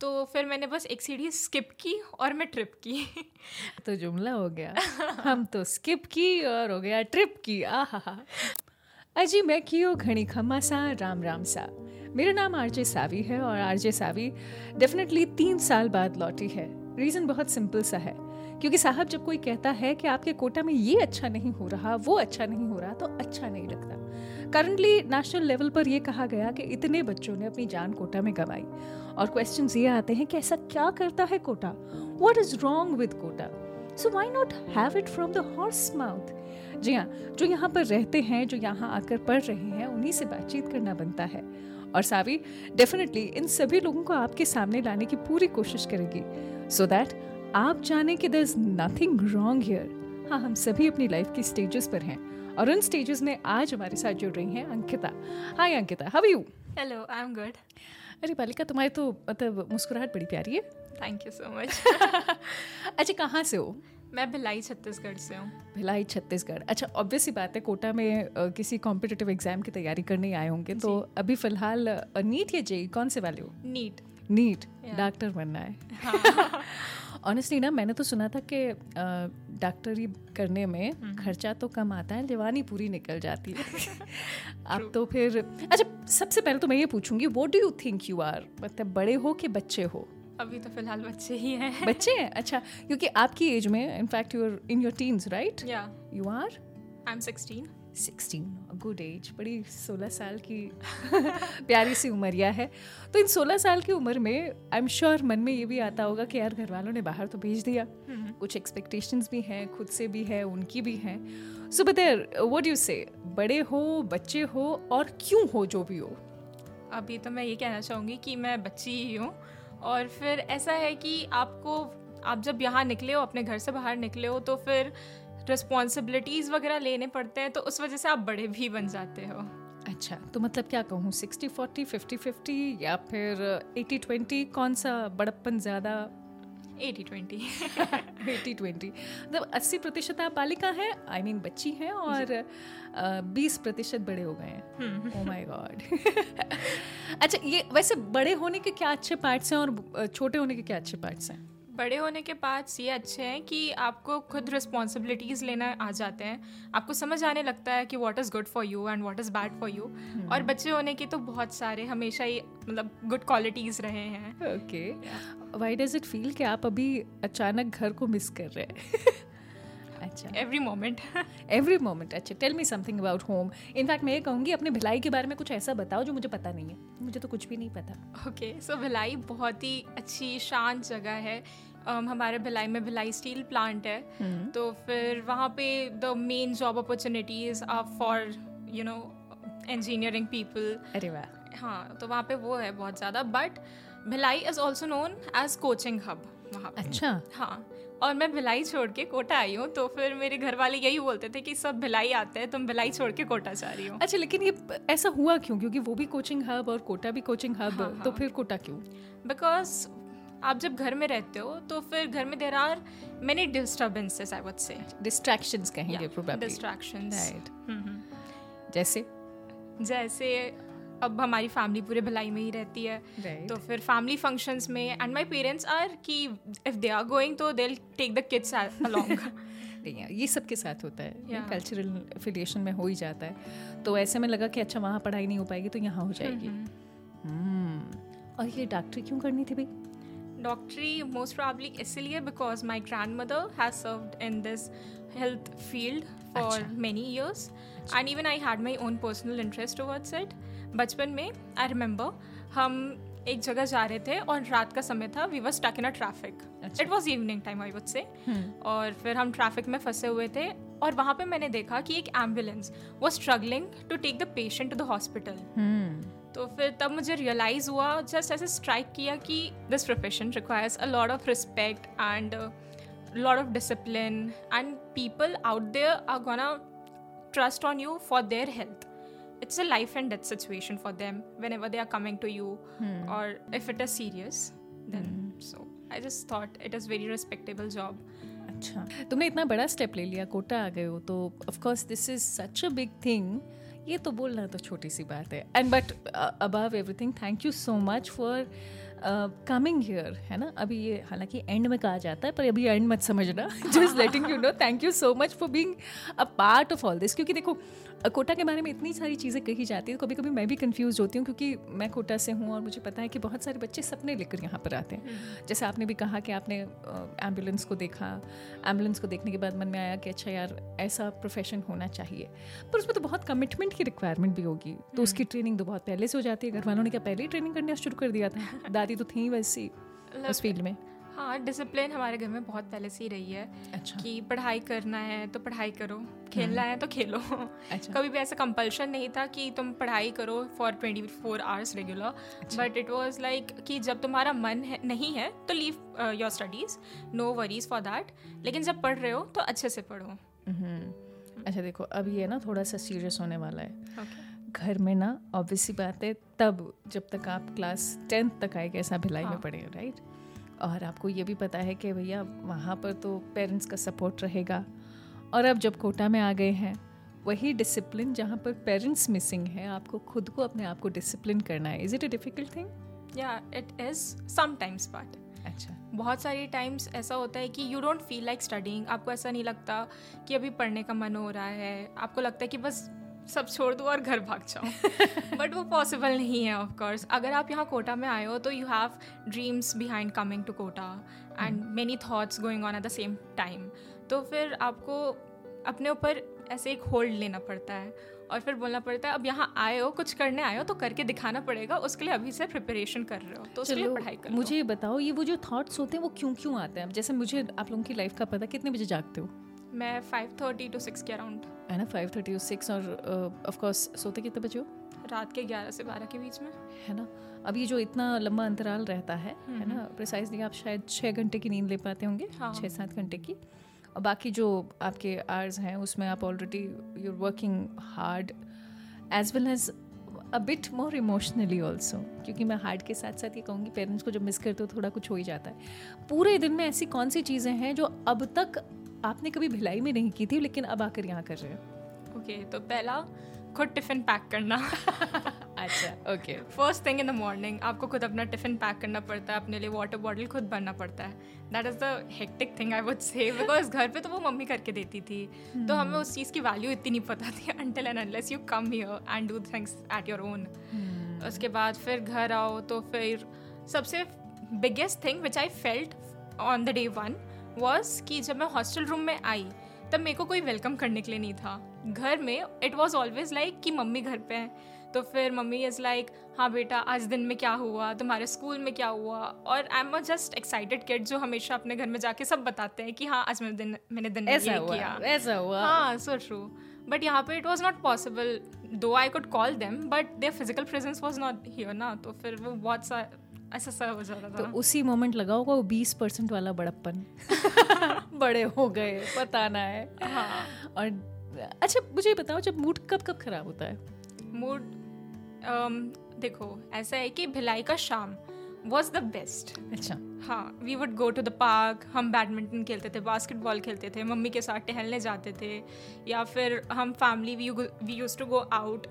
तो फिर मैंने बस एक सीढ़ी स्किप की और मैं ट्रिप की। तो जुमला हो गया। हम तो स्किप की और हो गया ट्रिप की। आहा अजी, मैं कियो घणी खम्मा सा, राम राम सा। मेरा नाम आरजे सावी है और आरजे सावी डेफिनेटली तीन साल बाद लौटी है। रीज़न बहुत सिंपल सा है। क्योंकि साहब जब कोई कहता है कि आपके कोटा में ये अच्छा नहीं हो रहा, वो अच्छा नहीं हो रहा तो अच्छा नहीं लगता। करंटली नेशनल लेवल पर यह कहा गया कि इतने बच्चों ने अपनी जान कोटा में गंवाई। और क्वेश्चन ये आते हैं कि ऐसा क्या करता है Kota? What is wrong with Kota? So why not have it from the horse mouth जी हाँ जो यहाँ पर रहते हैं, जो यहाँ आकर पढ़ रहे हैं, उन्हीं से बातचीत करना बनता है। और सावी डेफिनेटली इन सभी लोगों को आपके सामने लाने की पूरी कोशिश करेगी। सो so दैट आप जाने कि there is nothing wrong here हाँ हम सभी अपनी लाइफ की स्टेजेस पर हैं। और उन स्टेजेस में आज हमारे साथ जुड़ रही हैं Ankita. Hi Ankita. How you hello I am good अरे बालिका तुम्हारी तो मतलब मुस्कुराहट बड़ी प्यारी है। थैंक यू सो मच अच्छा कहाँ से हो? मैं भिलाई छत्तीसगढ़ से हूँ। भिलाई छत्तीसगढ़. अच्छा ऑब्वियस ही बात है कोटा में आ, किसी कॉम्पिटिटिव एग्ज़ाम की तैयारी करने आए होंगे तो अभी फ़िलहाल नीट या जेई? कौन से वाले हो? नीट। नीट. डॉक्टर बनना है। ऑनेस्टली ना मैंने तो सुना था कि डॉक्टरी करने में हम्म। खर्चा तो कम आता है जवानी पूरी निकल जाती है। अब तो फिर अच्छा सबसे पहले तो मैं ये पूछूँगी what do you think you are मतलब बड़े हो कि बच्चे हो? अभी तो फ़िलहाल बच्चे ही हैं। बच्चे हैं? अच्छा क्योंकि आपकी एज में in fact you are in your teens right या you are I am sixteen sixteen good age बड़ी सोलह साल की प्यारी सी उमरिया है। तो इन सोलह साल की उम्र में आई एम श्योर मन में ये भी आता होगा कि यार घर वालों ने बाहर तो भेज दिया। हम्म। कुछ एक्सपेक्टेशंस भी हैं खुद से भी है उनकी भी हैं। सो बदेर वट यू से बड़े हो बच्चे हो और क्यों हो जो भी हो? अभी तो मैं ये कहना चाहूँगी कि मैं बच्ची ही हूँ और फिर ऐसा है कि आपको आप जब यहाँ निकले हो अपने घर से बाहर निकले हो तो फिर रिस्पॉन्सिबिलिटीज़ वगैरह लेने पड़ते हैं तो उस वजह से आप बड़े भी बन जाते हो। अच्छा तो मतलब क्या कहूँ सिक्सटी फोर्टी फिफ्टी फिफ्टी या फिर एटी ट्वेंटी कौन सा बड़प्पन ज़्यादा? Eighty twenty. Eighty twenty. मतलब अस्सी प्रतिशत आप बालिका हैं आई मीन बच्ची हैं और बीस प्रतिशत बड़े हो गए हैं। ओ माय गॉड अच्छा ये वैसे बड़े होने के क्या अच्छे पार्ट्स हैं और छोटे होने के क्या अच्छे पार्ट्स हैं? बड़े होने के बाद ये अच्छे हैं कि आपको खुद रिस्पॉन्सिबिलिटीज़ लेना आ जाते हैं। आपको समझ आने लगता है कि what is good for you and what is bad for you और बच्चे होने के तो बहुत सारे हमेशा ही मतलब गुड क्वालिटीज़ रहे हैं। Okay why does it feel कि आप अभी अचानक घर को मिस कर रहे हैं? अच्छा। एवरी मोमेंट एवरी मोमेंट अच्छा। Tell me something about home in fact मैं ये कहूँगी अपने भिलाई के बारे में कुछ ऐसा बताओ जो मुझे पता नहीं है। मुझे तो कुछ भी नहीं पता। ओके सो भिलाई बहुत ही अच्छी शांत जगह है। um, हमारे भिलाई में भिलाई स्टील प्लांट है। hmm. तो फिर वहाँ पे the main job opportunities are for you know engineering people अरे वाह। हाँ तो वहाँ पे वो है बहुत ज़्यादा। But Bhilai is also known as coaching hub वहाँ अच्छा। हाँ। और मैं भिलाई छोड़ के कोटा आई हूँ तो फिर मेरे घर वाले यही बोलते थे कि सब भिलाई आते हैं तुम भिलाई छोड़ के कोटा जा रही हो। अच्छा लेकिन ये ऐसा हुआ क्यों? क्योंकि वो भी कोचिंग हब और कोटा भी कोचिंग हब हाँ, तो हाँ. फिर कोटा क्यों? बिकॉज़ आप जब घर में रहते हो तो फिर घर में there are many disturbances I would say distractions कहेंगे प्रोबेबली डिस्ट्रैक्शंस राइट जैसे? जैसे अब हमारी फैमिली पूरे भलाई में ही रहती है right. तो फिर फैमिली फ़ंक्शंस में एंड माय पेरेंट्स आर कि इफ़ दे आर गोइंग तो they take the kids along ये सबके साथ होता है कल्चरल yeah. एफिलिएशन में हो ही जाता है तो ऐसे में लगा कि अच्छा वहाँ पढ़ाई नहीं हो पाएगी तो यहाँ हो जाएगी mm-hmm. hmm. और ये डॉक्टरी क्यों करनी थी भाई डॉक्टरी मोस्ट प्रॉब्ली इसलिए because my grandmother has served in this health field for many years and even I had my own personal interest towards it बचपन में आई रिमेंबर हम एक जगह जा रहे थे और रात का समय था we was stuck in a traffic it was evening time I would say और फिर हम ट्रैफ़िक में फंसे हुए थे और वहाँ पे मैंने देखा कि एक एंबुलेंस वो struggling to take the patient to the hospital तो फिर तब मुझे रियलाइज़ हुआ जस्ट ऐसे स्ट्राइक किया कि this profession requires a lot of respect and lot of discipline and people out there are gonna trust on you for their health it's a life and death situation for them whenever they are coming to you hmm. or if it is serious then hmm. so i just thought it is very respectable job अच्छा तुमने इतना बड़ा step ले लिया कोटा आ गए हो तो of course this is such a big thing ये तो बोलना तो छोटी सी बात है and but above everything thank you so much for coming here है ना? अभी ये हालाँकि एंड में कहा जाता है, पर अभी एंड मत समझना। Just letting you know thank you so much for being a part of all this क्योंकि देखो कोटा के बारे में इतनी सारी चीज़ें कही जाती है कभी कभी मैं भी कंफ्यूज होती हूँ क्योंकि मैं कोटा से हूँ और मुझे पता है कि बहुत सारे बच्चे सपने लेकर यहाँ पर आते हैं। हम्म। जैसे आपने भी कहा कि आपने एंबुलेंस को देखा एंबुलेंस को देखने के बाद मन में आया कि अच्छा यार ऐसा प्रोफेशन होना चाहिए। पर उसमें तो बहुत कमिटमेंट की रिक्वायरमेंट भी होगी तो उसकी ट्रेनिंग हम्म। तो बहुत पहले से हो जाती है। घर वालों ने क्या पहले ही ट्रेनिंग करना शुरू कर दिया था? दादी तो थी वैसी उस फ़ील्ड में। हाँ डिसिप्लिन हमारे घर में बहुत पहले से ही रही है अच्छा। कि पढ़ाई करना है तो पढ़ाई करो खेलना हम्म। है तो खेलो अच्छा। कभी भी ऐसा कंपल्शन नहीं था कि तुम पढ़ाई करो for twenty four hours regular but it was like कि जब तुम्हारा मन है नहीं है तो leave your studies no worries for that लेकिन जब पढ़ रहे हो तो अच्छे से पढ़ो हम्म। अच्छा देखो अब ये ना थोड़ा सा सीरियस होने वाला है okay. घर में ना ऑब्वियसली बात है तब जब तक आप क्लास टेंथ तक आए कैसा भिलाई हाँ. में पढ़े राइट और आपको ये भी पता है कि भैया वहाँ पर तो पेरेंट्स का सपोर्ट रहेगा। और अब जब कोटा में आ गए हैं वही डिसिप्लिन जहाँ पर पेरेंट्स मिसिंग है आपको खुद को अपने आप को डिसिप्लिन करना है। Is it a difficult thing या इट इज़ समटाइम्स बट अच्छा। बहुत सारे टाइम्स ऐसा होता है कि you don't feel like studying आपको ऐसा नहीं लगता कि अभी पढ़ने का मन हो रहा है। आपको लगता है कि बस सब छोड़ दूँ और घर भाग जाऊँ। बट वो पॉसिबल नहीं है ऑफ़ कोर्स अगर आप यहाँ कोटा में आए हो तो you have dreams behind coming to Kota and many thoughts going on at the same time तो फिर आपको अपने ऊपर ऐसे एक होल्ड लेना पड़ता है और फिर बोलना पड़ता है अब यहाँ आए हो कुछ करने आए हो तो करके दिखाना पड़ेगा उसके लिए अभी से प्रिपरेशन कर रहे हो तो उसके लिए पढ़ाई कर मुझे ये बताओ ये वो जो थॉट्स होते हैं वो क्यों क्यों आते हैं? जैसे मुझे आप लोगों की लाइफ का पता कितने बजे जागते हो? मैं फाइव थर्टी टू सिक्स के अराउंड है ना? फाइव थर्टी टू सिक्स और ऑफ़ कोर्स सोते कितने बजे हो? रात के ग्यारह से बारह के बीच में। है ना? अब ये जो इतना लंबा अंतराल रहता है है ना? प्रिसाइजली आप शायद छः घंटे की नींद ले पाते होंगे हाँ. छः सात घंटे की। और बाकी जो आपके आर्स हैं उसमें आप already you are working hard as well as a bit more emotionally also क्योंकि मैं हार्ड के साथ साथ ये कहूँगी पेरेंट्स को जब मिस करते हो थोड़ा कुछ हो ही जाता है। पूरे दिन में ऐसी कौन सी चीज़ें हैं जो अब तक आपने कभी भिलाई में नहीं की थी लेकिन अब आकर यहाँ कर रहे हैं। ओके okay, तो पहला खुद टिफ़िन पैक करना। अच्छा okay first thing in the morning आपको खुद अपना टिफ़िन पैक करना पड़ता है अपने लिए वाटर बॉटल खुद भरना पड़ता है। That is the hectic thing I would say because घर पे तो वो मम्मी करके देती थी। hmm. तो हमें उस चीज़ की वैल्यू इतनी नहीं पता थी until and unless you come here and do things at your own उसके बाद फिर घर आओ तो फिर सबसे biggest thing which I felt on the day one was कि जब मैं हॉस्टल रूम में आई तब मेरे को कोई वेलकम करने के लिए नहीं था। घर में इट वॉज़ ऑलवेज लाइक कि मम्मी घर पे हैं। तो फिर मम्मी इज़ लाइक हाँ बेटा आज दिन में क्या हुआ? तुम्हारे स्कूल में क्या हुआ? और I am a just excited kid जो हमेशा अपने घर में जाके सब बताते हैं कि हाँ आज मैंने दिन मैंने दिन ऐसा ये किया। ऐसा हुआ। हाँ सो ट्रू बट यहाँ पे it was not possible though I could call them but their physical presence was not here ना। तो फिर वो बहुत सा ऐसा सा हो जाता था। तो उसी मोमेंट लगा होगा वो बीस परसेंट वाला बड़प्पन। बड़े हो गए बताना है। हाँ। और अच्छा मुझे बताओ जब मूड कब कब खराब होता है? मूड देखो ऐसा है कि भिलाई का शाम वॉज़ द बेस्ट अच्छा। हाँ we would go to the park हम बैडमिंटन खेलते थे बास्केटबॉल खेलते थे मम्मी के साथ टहलने जाते थे या फिर हम family we used to go out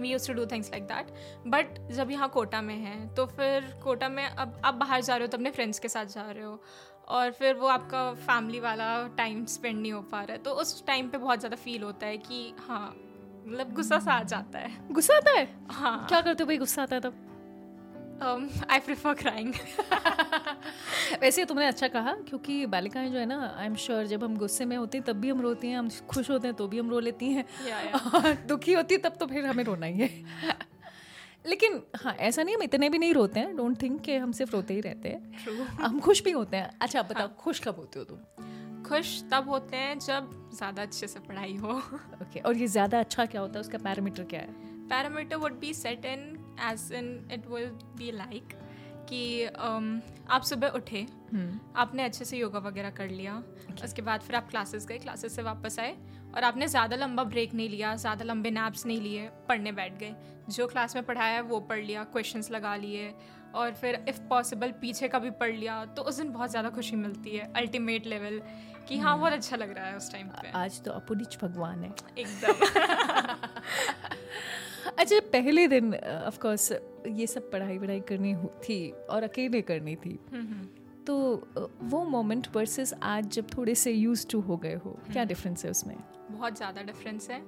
we used to do things like that but जब यहाँ कोटा में है तो फिर कोटा में अब आप बाहर जा रहे हो तो अपने फ्रेंड्स के साथ जा रहे हो। और फिर वो आपका फैमिली वाला टाइम स्पेंड नहीं हो पा रहा है। तो उस टाइम पे बहुत ज़्यादा फील होता है कि हाँ मतलब गुस्सा सा आ जाता है। गुस्सा आता है? हाँ। क्या करते हो भाई गुस्सा आता है तब? आई प्रिफर क्राइंग वैसे तुमने अच्छा कहा क्योंकि बालिकाएँ जो है ना आई एम श्योर जब हम गुस्से में होती हैं तब भी हम रोती हैं हम खुश होते हैं तो भी हम रो लेती हैं। और दुखी होती है तब तो फिर हमें रोना ही है। लेकिन हाँ ऐसा नहीं हम इतने भी नहीं रोते हैं डोंट थिंक कि हम सिर्फ़ रोते ही रहते हैं। हम खुश भी होते हैं। अच्छा आप बताओ हाँ. खुश कब होते हो तुम? खुश तब होते हैं जब ज़्यादा अच्छे से पढ़ाई हो। Okay okay. और ये ज़्यादा अच्छा क्या होता है? उसका पैरामीटर क्या है? Parameter would be set in as in it will be like कि um, आप सुबह उठे hmm. आपने अच्छे से योगा वगैरह कर लिया okay. उसके बाद फिर आप क्लासेस गए क्लासेस से वापस आए और आपने ज़्यादा लंबा ब्रेक नहीं लिया ज़्यादा लंबे नैप्स नहीं लिए पढ़ने बैठ गए जो क्लास में पढ़ाया है वो पढ़ लिया क्वेश्चंस लगा लिए और फिर इफ़ पॉसिबल पीछे का भी पढ़ लिया तो उस दिन बहुत ज़्यादा खुशी मिलती है अल्टीमेट लेवल कि हाँ. बहुत अच्छा लग रहा है उस टाइम पे आज तो अपुनिच भगवान है एकदम अच्छा पहले दिन ऑफ़ कोर्स ये सब पढ़ाई वढ़ाई करनी थी और अकेले करनी थी। तो वो मोमेंट वर्सेस आज जब थोड़े से यूज़ टू हो गए हो क्या डिफरेंस है उसमें? बहुत ज़्यादा डिफरेंस है।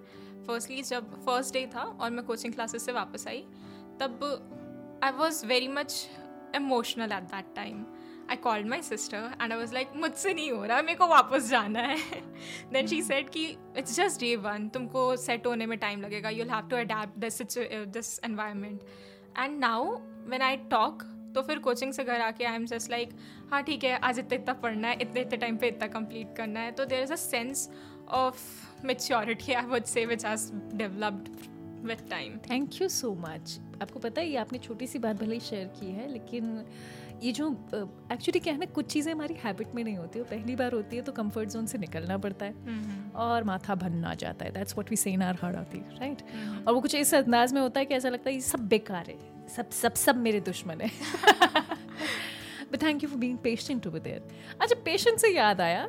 फर्स्टली जब फ़र्स्ट डे था और मैं कोचिंग क्लासेस से वापस आई तब I was very much emotional at that time I call my sister and I was like मुझसे नहीं हो रहा, मेरे को वापस जाना है. देन शी सेट कि इट्स जस्ट डे वन तुमको सेट होने में टाइम लगेगा you'll have to adapt this this environment and now when I talk तो फिर कोचिंग से घर आके आई एम जस्ट लाइक हाँ ठीक है, आज इतना इतना पढ़ना है, इतने इतने टाइम पे इतना कंप्लीट करना है. तो there is a sense of maturity I would say which has developed with time thank you so much आपको पता है, ये आपने छोटी सी बात भले ही शेयर की है, लेकिन ये जो एक्चुअली क्या है ना कुछ चीज़ें हमारी हैबिट में नहीं होती है पहली बार होती है तो कंफर्ट जोन से निकलना पड़ता है। और माथा भन्ना जाता है that's what we seen are hard आती राइट और वो कुछ इस अंदाज में होता है कि ऐसा लगता है ये सब बेकार है सब सब सब मेरे दुश्मन है। But thank you for being patient to there अच्छा पेशेंट से याद आया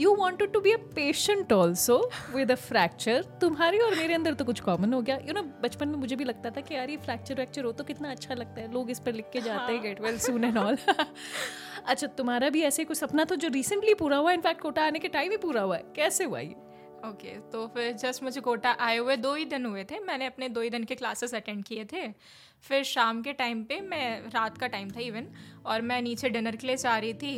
you wanted to be a patient also with a fracture तुम्हारी और मेरे अंदर तो कुछ कॉमन हो गया। यू नो बचपन में मुझे भी लगता था कि यार ये फ्रैक्चर वैक्चर हो तो कितना अच्छा लगता है। लोग इस पर लिख के जाते हैं get well soon and all अच्छा तुम्हारा भी ऐसे कुछ सपना तो जो रिसेंटली पूरा हुआ? इनफैक्ट कोटा आने के टाइम ही पूरा हुआ है। कैसे हुआ ये? ओके okay, तो फिर जस्ट मुझे कोटा आए हुए दो ही दिन हुए थे। मैंने अपने दो ही दिन के क्लासेस अटेंड किए थे। फिर शाम के टाइम पे मैं रात का टाइम था इवन और मैं नीचे डिनर के लिए जा रही थी।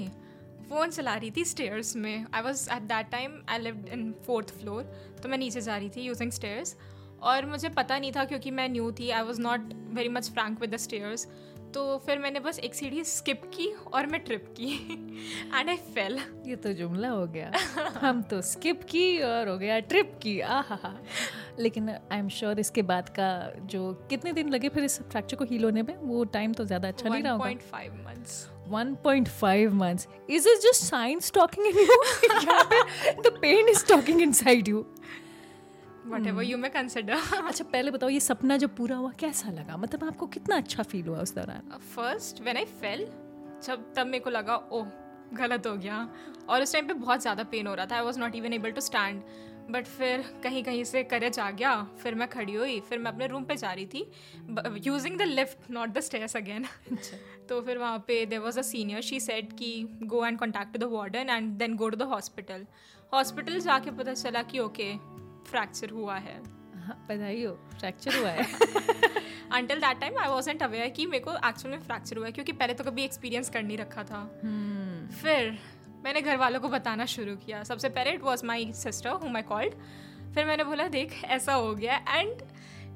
फ़ोन चला रही थी स्टेयर्स में। I was at that time I live in fourth floor तो मैं नीचे जा रही थी यूजिंग स्टेयर्स और मुझे पता नहीं था क्योंकि मैं न्यू थी I was not very much frank with the stairs तो फिर मैंने बस एक सीढ़ी स्किप की और मैं ट्रिप की। एंड आई फेल ये तो जुमला हो गया। हम तो स्किप की और हो गया ट्रिप की। आ हा लेकिन आई एम श्योर इसके बाद का जो कितने दिन लगे फिर इस फ्रैक्चर को हील होने में वो टाइम तो ज़्यादा अच्छा नहीं रहा होगा। 1.5 months 1.5 months. Is it just science talking in you? the pain is talking inside you. Whatever you may consider. अच्छा पहले बताओ ये सपना जब पूरा हुआ कैसा लगा मतलब आपको कितना अच्छा फील हुआ उस दौरान फ़र्स्ट व्हेन आई फेल जब तब मेरे को लगा ओह गलत हो गया और उस टाइम पे बहुत ज़्यादा पेन हो रहा था I was not even able to stand but फिर कहीं कहीं से करेज आ गया फिर मैं खड़ी हुई फिर मैं अपने रूम पे जा रही थी using the lift not the stairs again तो फिर वहाँ पे there was a senior she said कि go and contact to the warden and then go to the hospital hospital जाके पता चला कि ओके फ्रैक्चर हुआ है। हाँ, बधाई हो फ्रैक्चर हुआ है। Until that time I wasn't aware कि मेरे को एक्चुअल में फ्रैक्चर हुआ है क्योंकि पहले तो कभी एक्सपीरियंस कर नहीं रखा था। hmm. फिर मैंने घर वालों को बताना शुरू किया। सबसे पहले it was my sister who my called फिर मैंने बोला देख ऐसा हो गया। And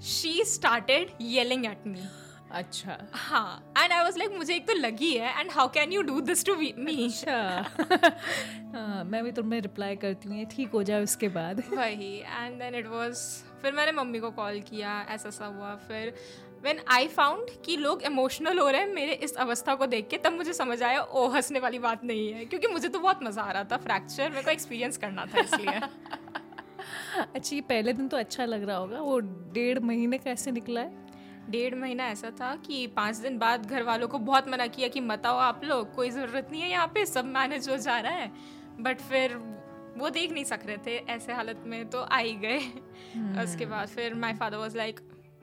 she started yelling at me अच्छा। हाँ एंड आई वॉज़ लाइक मुझे एक तो लगी है and how can you do this to me अच्छा। मैं भी तुम्हें रिप्लाई करती हूँ ये ठीक हो जाए उसके बाद। वही एंड देन इट वॉज़ फिर मैंने मम्मी को कॉल किया ऐसा सा हुआ फिर वेन आई फाउंड कि लोग इमोशनल हो रहे हैं मेरे इस अवस्था को देख के तब मुझे समझ आया ओ हंसने वाली बात नहीं है। क्योंकि मुझे तो बहुत मज़ा आ रहा था फ्रैक्चर मेरे को एक्सपीरियंस करना था इसलिए। अच्छा ये पहले दिन तो अच्छा लग रहा होगा। वो डेढ़ महीने कैसे निकला है? डेढ़ महीना ऐसा था कि पाँच दिन बाद घर वालों को बहुत मना किया कि मत आओ आप लोग कोई ज़रूरत नहीं है यहाँ पे सब मैनेज हो जा रहा है। बट फिर वो देख नहीं सक रहे थे ऐसे हालत में तो आ ही गए। hmm. उसके बाद फिर माई फादर वॉज़ लाइक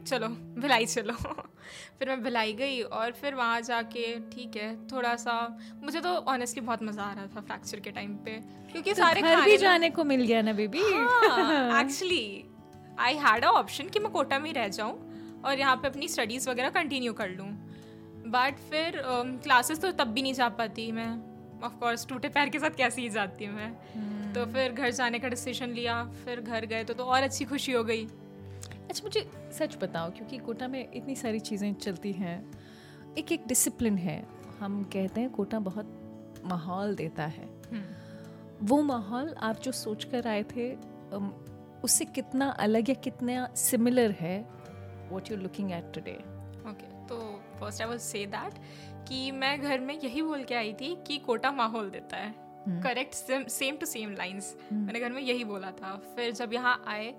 चलो भिलाई चलो। फिर मैं भिलाई गई और फिर वहाँ जाके ठीक है थोड़ा सा मुझे तो ऑनेस्टली बहुत मज़ा आ रहा था फ्रैक्चर के टाइम पे क्योंकि तो सारे घर भी जाने को मिल गया ना baby actually I had a option कि मैं कोटा में रह जाऊँ और यहाँ पे अपनी स्टडीज़ वगैरह कंटिन्यू कर लूँ। बट फिर क्लासेस um, तो तब भी नहीं जा पाती मैं। ऑफकोर्स टूटे पैर के साथ कैसे ही जाती हूँ मैं। hmm. तो फिर घर जाने का डिसीज़न लिया फिर घर गए तो, तो और अच्छी खुशी हो गई। अच्छा मुझे सच बताओ क्योंकि कोटा में इतनी सारी चीज़ें चलती हैं एक एक डिसिप्लिन है। हम कहते हैं कोटा बहुत माहौल देता है। हम्म। वो माहौल आप जो सोच कर आए थे उससे कितना अलग या कितना सिमिलर है what you looking at today okay तो first I would say that कि मैं घर में यही बोल के आई थी कि कोटा माहौल देता है। Correct same to same lines मैंने घर में यही बोला था। फिर जब यहाँ आए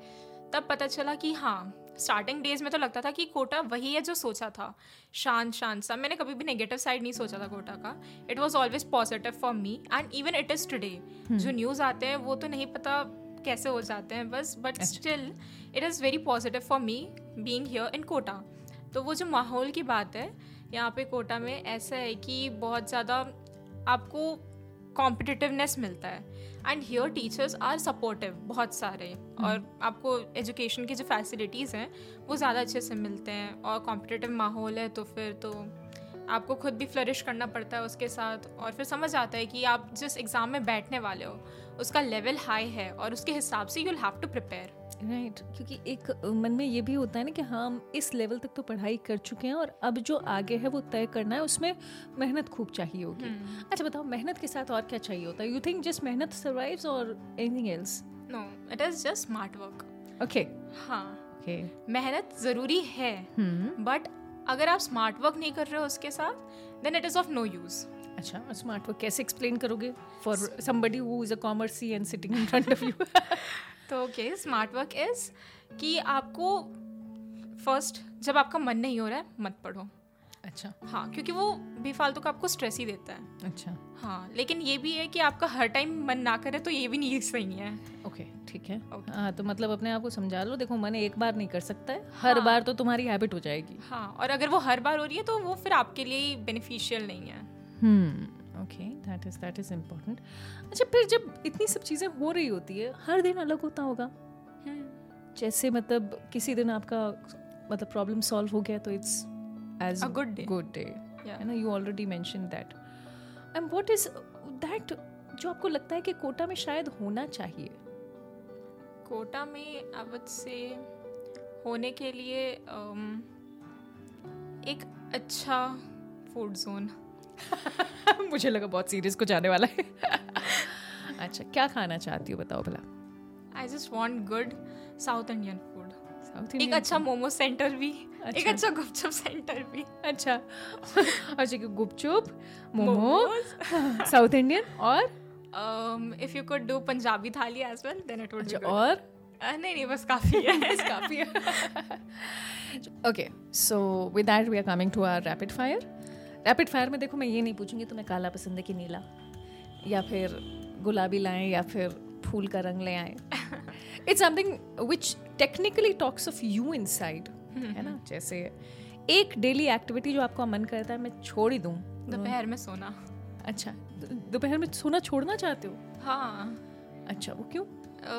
तब पता चला कि हाँ स्टार्टिंग डेज़ में तो लगता था कि कोटा वही है जो सोचा था। शांत शांत सा। मैंने कभी भी नेगेटिव साइड नहीं सोचा था कोटा का। It was always positive for me and even it is today जो न्यूज़ आते हैं वो तो नहीं पता कैसे हो जाते हैं बस but. Still it is very positive for me being here in Kota. तो वो जो माहौल की बात है यहाँ पे कोटा में ऐसा है कि बहुत ज़्यादा आपको कॉम्पिटिटिवनेस मिलता है. And here teachers are supportive बहुत सारे. और आपको एजुकेशन की जो फैसिलिटीज़ हैं वो ज़्यादा अच्छे से मिलते हैं. और कॉम्पिटिटिव माहौल है तो फिर तो आपको खुद भी फ्लरिश करना पड़ता है उसके साथ. और फिर समझ आता है कि आप जिस एग्ज़ाम में बैठने वाले हो उसका लेवल हाई है और उसके हिसाब से you have to prepare right right. क्योंकि एक मन में ये भी होता है ना कि हाँ हम इस लेवल तक तो पढ़ाई कर चुके हैं और अब जो आगे है वो तय करना है उसमें मेहनत खूब चाहिए होगी। hmm. अच्छा बताओ मेहनत के साथ और क्या चाहिए होता है? यू थिंक जस्ट मेहनत सर्वाइव्स और anything else no it is just smart work okay हाँ। ओके मेहनत ज़रूरी है बट hmm. अगर आप स्मार्ट वर्क नहीं कर रहे हो उसके साथ then it is of no use अच्छा स्मार्ट वर्क कैसे एक्सप्लेन करोगे? For somebody who is a commerce and sitting in front of you तो ओके स्मार्ट वर्क इज़ कि आपको फ़र्स्ट जब आपका मन नहीं हो रहा है मत पढ़ो। अच्छा। हाँ क्योंकि वो बेफालतू का आपको स्ट्रेस ही देता है। अच्छा। हाँ लेकिन ये भी है कि आपका हर टाइम मन ना करे तो ये भी नहीं सही है। ओके ठीक है। Okay. हाँ तो मतलब अपने आप को समझा लो देखो मन एक बार नहीं कर सकता है हर हाँ। बार तो तुम्हारी हैबिट हो जाएगी। हाँ और अगर वो हर बार हो रही है तो वो फिर आपके लिए बेनिफिशियल नहीं है। हम्म। Okay that is that is important अच्छा फिर जब इतनी सब चीज़ें हो रही होती है हर दिन अलग होता होगा। जैसे मतलब किसी दिन आपका मतलब प्रॉब्लम सॉल्व हो गया तो it's as A good good day. है ना? You already mention that and what is that जो आपको लगता है कि कोटा में शायद होना चाहिए? कोटा में अवध से होने के लिए अम, एक अच्छा फ़ूड जोन मुझे लगा बहुत सीरियस कुछ आने वाला है। अच्छा क्या खाना चाहती हो बताओ भला? I just want good South Indian food South एक अच्छा मोमो सेंटर भी एक अच्छा। अच्छा गुपचुप सेंटर भी। अच्छा। अच्छा गुपचुप मोमो साउथ इंडियन और? If you could do Punjabi thali as well then it would अच्छा और? नहीं नहीं बस काफ़ी है। बस काफ़ी है। Okay so with that we are coming to our rapid fire rapid fire में देखो मैं ये नहीं पूछूँगी तुम्हें काला पसंद है कि नीला? या फिर गुलाबी लाएँ या फिर फूल का रंग ले आए? It's something which technically talks of you inside है ना? जैसे एक डेली एक्टिविटी जो आपका मन करता है मैं छोड़ ही दूँ। दोपहर में सोना। अच्छा दोपहर में सोना छोड़ना चाहते हो? हाँ। अच्छा वो क्यों?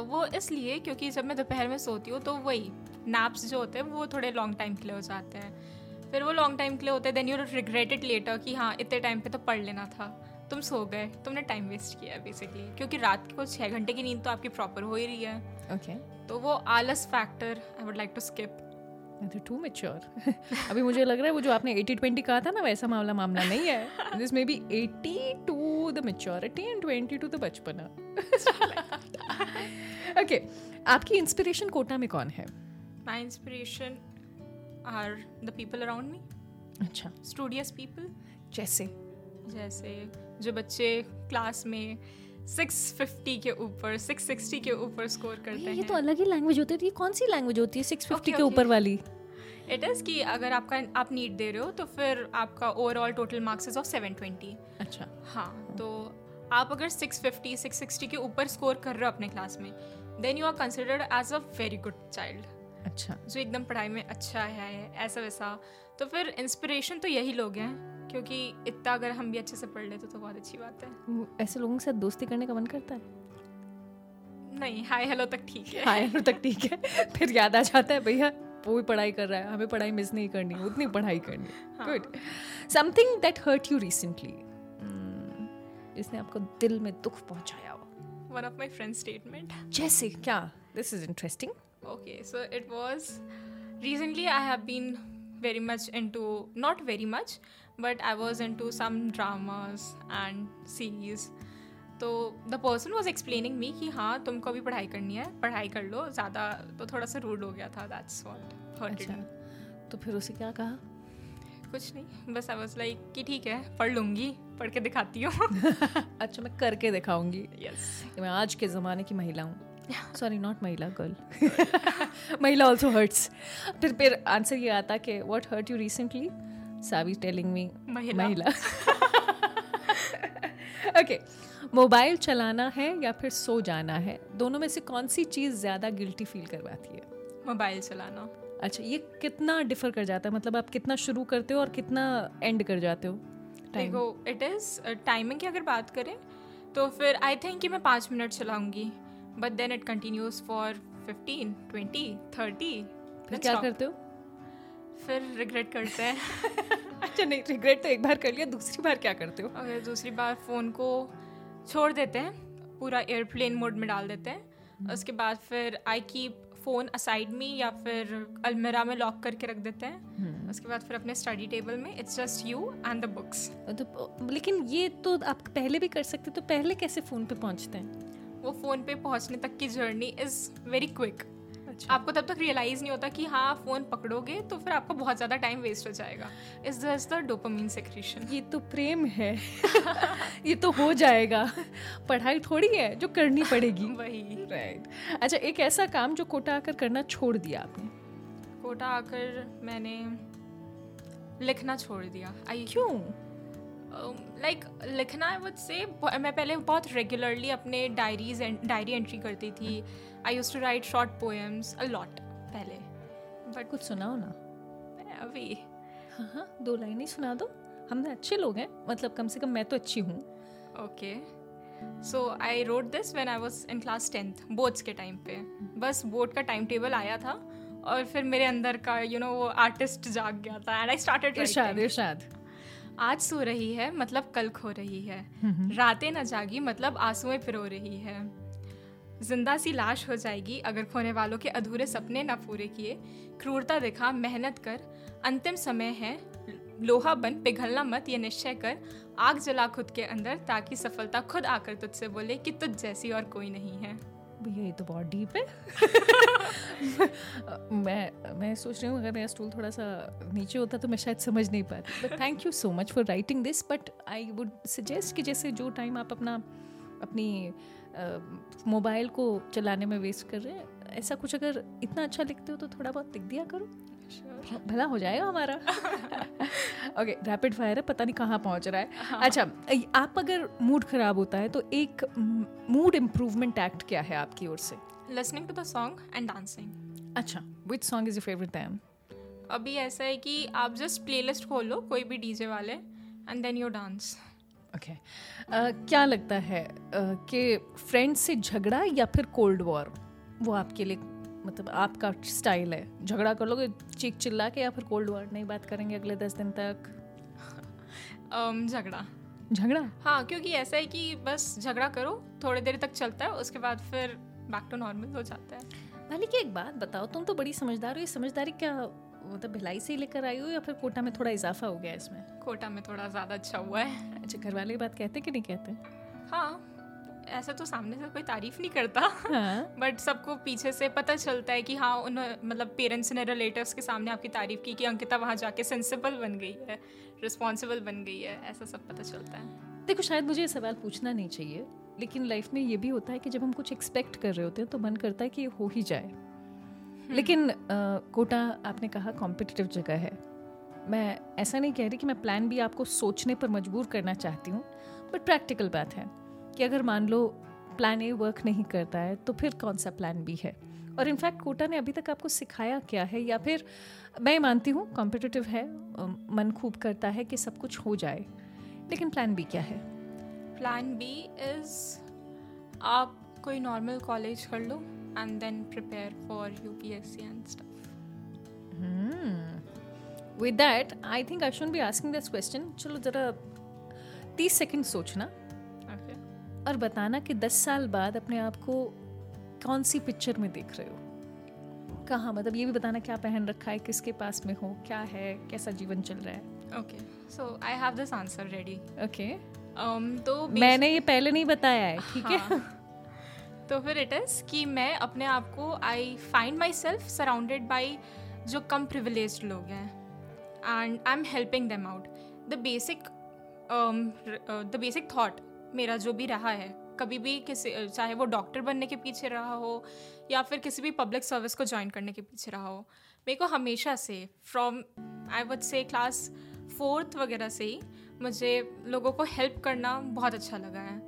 वो इसलिए क्योंकि जब मैं दोपहर में सोती हूँ तो वही नैप्स जो होते हैं वो थोड़े लॉन्ग टाइम के लिए हो जाते हैं। फिर वो लॉन्ग टाइम के लिए होते हैं then you regret it later कि हाँ इतने टाइम पे तो पढ़ लेना था। तुम सो गए तुमने टाइम वेस्ट किया बेसिकली क्योंकि रात को छः घंटे की नींद तो आपकी प्रॉपर हो ही रही है। Okay okay. तो वो आलस factor I would like to skip to mature अभी मुझे लग रहा है वो जो आपने 80 20 कहा था ना वैसा मामला मामला नहीं है। This may be 80 to the maturity and 20 to the बचपना। ओके आपकी इंस्पिरेशन कोटा में कौन है? My inspiration are the people around me अच्छा स्टूडियस पीपल जैसे जैसे जो बच्चे क्लास में 650 के ऊपर 660 के ऊपर स्कोर करते हैं ये तो अलग ही लैंग्वेज होती है ये कौन सी लैंग्वेज होती है 650 Okay, के okay. ऊपर वाली इट इज़ कि अगर आपका आप नीट दे रहे हो तो फिर आपका overall total marks is of 720 अच्छा हाँ तो आप अगर 650 660 के ऊपर स्कोर कर रहे हो अपने क्लास में then you are considered as a very good child अच्छा। जो एकदम पढ़ाई में अच्छा है ऐसा वैसा। तो फिर इंस्पिरेशन तो यही लोग हैं क्योंकि इतना अगर हम भी अच्छे से पढ़ लेते तो बहुत अच्छी बात है। ऐसे लोगों के साथ दोस्ती करने का मन करता है? नहीं हाय हेलो तक ठीक है। हाय हेलो तक ठीक है। फिर याद आ जाता है भैया वो भी पढ़ाई कर रहा है हमें पढ़ाई मिस नहीं करनी उतनी पढ़ाई करनी। Good something that hurt you recently जिसने आपको दिल में दुख पहुँचाया हो। One of my friend statement जैसे क्या? This is interesting Okay, so it was recently I have been very much into not very much, but I was into some dramas and series. तो the person was explaining me कि हाँ तुमको अभी पढ़ाई करनी है पढ़ाई कर लो ज़्यादा तो थोड़ा सा रूड हो गया था दैट्स वॉट अच्छा। तो फिर उसे क्या कहा? कुछ नहीं बस आई वाज लाइक कि ठीक है पढ़ लूँगी पढ़ के दिखाती हूँ। अच्छा मैं करके दिखाऊँगी। Yes yes. मैं आज के ज़माने की महिला हूँ। सॉरी नॉट महिला गर्ल महिला ऑल्सो हर्ट्स फिर फिर आंसर ये आता कि what hurt you recently Savi telling me. महिला ओके मोबाइल चलाना है या फिर सो जाना है? दोनों में से कौन सी चीज़ ज़्यादा गिल्टी फील करवाती है? मोबाइल चलाना। अच्छा ये कितना डिफर कर जाता है? मतलब आप कितना शुरू करते हो और कितना एंड कर जाते हो? देखो इट इज़ टाइमिंग की अगर बात करें तो फिर आई थिंक कि मैं पाँच minute चलाऊँगी। But then it continues for fifteen twenty thirty फिर क्या करते हो? फिर रिग्रेट करते हैं. अच्छा नहीं रिग्रेट तो एक बार कर लिया दूसरी बार क्या करते हो? अगर दूसरी बार फ़ोन को छोड़ देते हैं पूरा एयरप्लेन मोड में डाल देते हैं। उसके बाद फिर आई कीप फ़ोन असाइड में या फिर अलमेरा में लॉक करके रख देते हैं. हम्म। उसके बाद फिर अपने स्टडी टेबल में it's just you and the books तो लेकिन ये तो आप पहले भी कर सकते तो पहले कैसे फ़ोन पे पहुँचते हैं? वो फ़ोन पे पहुँचने तक की जर्नी इज़ वेरी क्विक अच्छा। आपको तब तक रियलाइज़ नहीं होता कि हाँ फ़ोन पकड़ोगे तो फिर आपको बहुत ज़्यादा टाइम वेस्ट हो जाएगा. इज़ दस द डोपामीन सेक्रेशन ये तो प्रेम है। ये तो हो जाएगा। पढ़ाई थोड़ी है जो करनी पड़ेगी। वही। राइट अच्छा एक ऐसा काम जो कोटा आकर करना छोड़ दिया आपने? कोटा आकर मैंने लिखना छोड़ दिया। आई क्यों? लाइक um, लिखना आई वुड से मैं पहले बहुत रेगुलरली अपने डायरीज डायरी एंट्री करती थी। I use to write short poems a lot पहले। बट कुछ सुनाओ ना। अभी हाँ हाँ दो लाइनें सुना दो। हम अच्छे लोग हैं मतलब कम से कम मैं तो अच्छी हूँ। Okay so I wrote this when I was in class tenth boards के टाइम पे। बस बोर्ड का टाइम टेबल आया था और फिर मेरे अंदर का यू you नो know, वो आर्टिस्ट जाग गया था एंड आई स्टार्टेड इरशाद इरशाद। आज सो रही है मतलब कल खो रही है। रातें न जागी मतलब आंसुएँ पिरो रही है। ज़िंदा सी लाश हो जाएगी अगर खोने वालों के अधूरे सपने ना पूरे किए। क्रूरता दिखा मेहनत कर अंतिम समय है। लोहा बन पिघलना मत ये निश्चय कर। आग जला खुद के अंदर ताकि सफलता खुद आकर तुझसे बोले कि तुझ जैसी और कोई नहीं है। भैया, ये तो बहुत डीप है। मैं मैं सोच रही हूँ, अगर मेरा स्टूल थोड़ा सा नीचे होता तो मैं शायद समझ नहीं पाती। But thank you so much for writing this but I would suggest कि जैसे जो टाइम आप अपना, अपनी मोबाइल को चलाने में वेस्ट कर रहे हैं, ऐसा कुछ अगर इतना अच्छा लिखते हो तो थोड़ा बहुत लिख दिया करो। भला हो जाएगा हमारा। ओके रैपिड फायर है पता नहीं कहाँ पहुँच रहा है। हाँ. अच्छा आप अगर मूड खराब होता है तो एक मूड इम्प्रूवमेंट एक्ट क्या है आपकी ओर से? Listening to the song and dancing अच्छा which song is your favourite time अभी ऐसा है कि आप जस्ट प्लेलिस्ट खोलो कोई भी डीजे वाले and then your dance okay क्या लगता है uh, कि फ्रेंड से झगड़ा या फिर कोल्ड वॉर वो आपके लिए मतलब आपका स्टाइल है। झगड़ा कर लोगे चीख चिल्ला के या फिर कोल्ड वॉर नहीं बात करेंगे अगले दस दिन तक? Um, झगड़ा। झगड़ा? हाँ क्योंकि ऐसा है कि बस झगड़ा करो थोड़ी देर तक चलता है उसके बाद फिर बैक टू नॉर्मल हो जाता है। मालिक एक बात बताओ तुम तो बड़ी समझदार हो ये समझदारी क्या मतलब भिलाई से ही लेकर आई हो या फिर कोटा में थोड़ा इजाफा हो गया इसमें? कोटा में थोड़ा ज़्यादा अच्छा हुआ है। अच्छा घर वाले बात कहते कि नहीं कहते? हाँ। ऐसा तो सामने से कोई तारीफ़ नहीं करता हाँ. बट सबको पीछे से पता चलता है कि हाँ उन मतलब पेरेंट्स ने रिलेटिव्स के सामने आपकी तारीफ़ की कि अंकिता वहाँ जाके सेंसिबल बन गई है रिस्पॉन्सिबल बन गई है ऐसा सब पता चलता है देखो शायद मुझे ये सवाल पूछना नहीं चाहिए लेकिन लाइफ में ये भी होता है कि जब हम कुछ एक्सपेक्ट कर रहे होते हैं तो मन करता है कि ये हो ही जाए हम्म। लेकिन आ, कोटा आपने कहा कॉम्पिटिटिव जगह है मैं ऐसा नहीं कह रही कि मैं प्लान भी आपको सोचने पर मजबूर करना चाहती हूँ बट प्रैक्टिकल बात है कि अगर मान लो प्लान ए वर्क नहीं करता है तो फिर कौन सा प्लान बी है? और इनफैक्ट कोटा ने अभी तक आपको सिखाया क्या है? या फिर मैं मानती हूँ कॉम्पिटिटिव है मन खूब करता है कि सब कुछ हो जाए लेकिन प्लान बी क्या है? प्लान बी इज़ आप कोई नॉर्मल कॉलेज कर लो and then prepare for U P S C and stuff with that I think I should be asking this question चलो ज़रा तीस सेकेंड सोचना। और बताना कि दस साल बाद अपने आप को कौन सी पिक्चर में देख रहे हो? कहाँ? मतलब ये भी बताना क्या पहन रखा है किसके पास में हो क्या है कैसा जीवन चल रहा है? Okay so I have this answer ready okay तो मैंने ये पहले नहीं बताया है ठीक है? हाँ. तो फिर इट इज़ कि मैं अपने आप को I find myself surrounded by जो कम प्रिविलेज लोग हैं and I am helping them out the basic the basic thought मेरा जो भी रहा है, कभी भी किसी, चाहे वो डॉक्टर बनने के पीछे रहा हो, या फिर किसी भी पब्लिक सर्विस को ज्वाइन करने के पीछे रहा हो, मेरे को हमेशा से from I would say class fourth वगैरह से ही, मुझे लोगों को हेल्प करना बहुत अच्छा लगा है।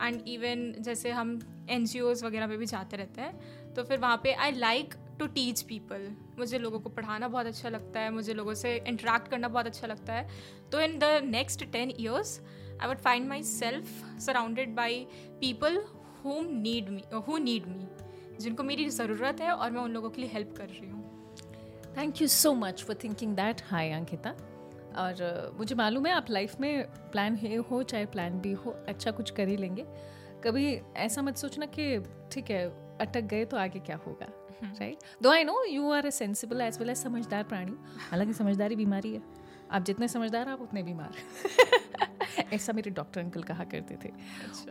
एंड इवन जैसे हम एन वगैरह में भी जाते रहते हैं तो फिर वहाँ पे I like to teach people मुझे लोगों को पढ़ाना बहुत अच्छा लगता है, मुझे लोगों से इंटरेक्ट करना बहुत अच्छा लगता है। तो in the next ten years I would find myself surrounded by people whom need me who need me जिनको मेरी ज़रूरत है और मैं उन लोगों के लिए हेल्प कर रही हूँ। Thank you so much for thinking that hi Ankita और uh, मुझे मालूम है आप लाइफ में प्लान ए हो चाहे प्लान बी हो अच्छा कुछ कर ही लेंगे। कभी ऐसा मत सोचना कि ठीक है अटक गए तो आगे क्या होगा right though I know you are a sensible as well as समझदार प्राणी हालाँकि समझदारी बीमारी है। आप जितने समझदार आप उतने बीमार ऐसा मेरे डॉक्टर अंकल कहा करते थे।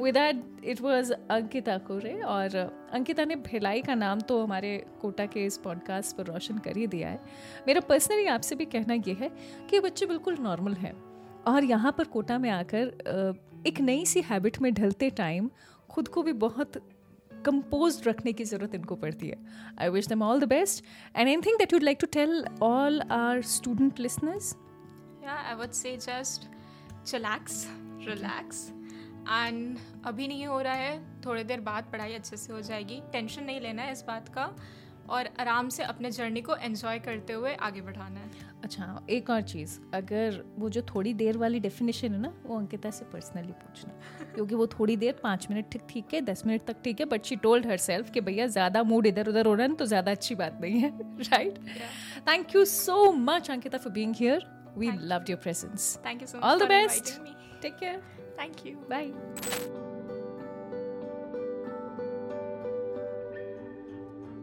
With that it was Ankita Kore और अंकिता ने भिलाई का नाम तो हमारे कोटा के इस पॉडकास्ट पर रोशन कर ही दिया है। मेरा पर्सनली आपसे भी कहना ये है कि बच्चे बिल्कुल नॉर्मल हैं और यहाँ पर कोटा में आकर एक नई सी हैबिट में ढलते टाइम खुद को भी बहुत कंपोज रखने की ज़रूरत इनको पड़ती है। I wish them all the best and anything that you'd like to tell all our student listeners I would say just chillax relax and अभी नहीं हो रहा है थोड़ी देर बाद पढ़ाई अच्छे से हो जाएगी। टेंशन नहीं लेना है इस बात का। और आराम से अपने जर्नी को एंजॉय करते हुए आगे बढ़ाना है। अच्छा एक और चीज़। अगर वो जो थोड़ी देर वाली डेफिनेशन है ना वो अंकिता से पर्सनली पूछना। क्योंकि वो थोड़ी देर पाँच मिनट तक ठीक है दस मिनट तक ठीक है but she told herself कि भैया ज़्यादा मूड इधर उधर हो रहा है तो ज़्यादा अच्छी बात नहीं है। Right thank you so much Ankita for being here We Thank loved your presence. Thank you so much. All the best. Take care. Thank you. Bye.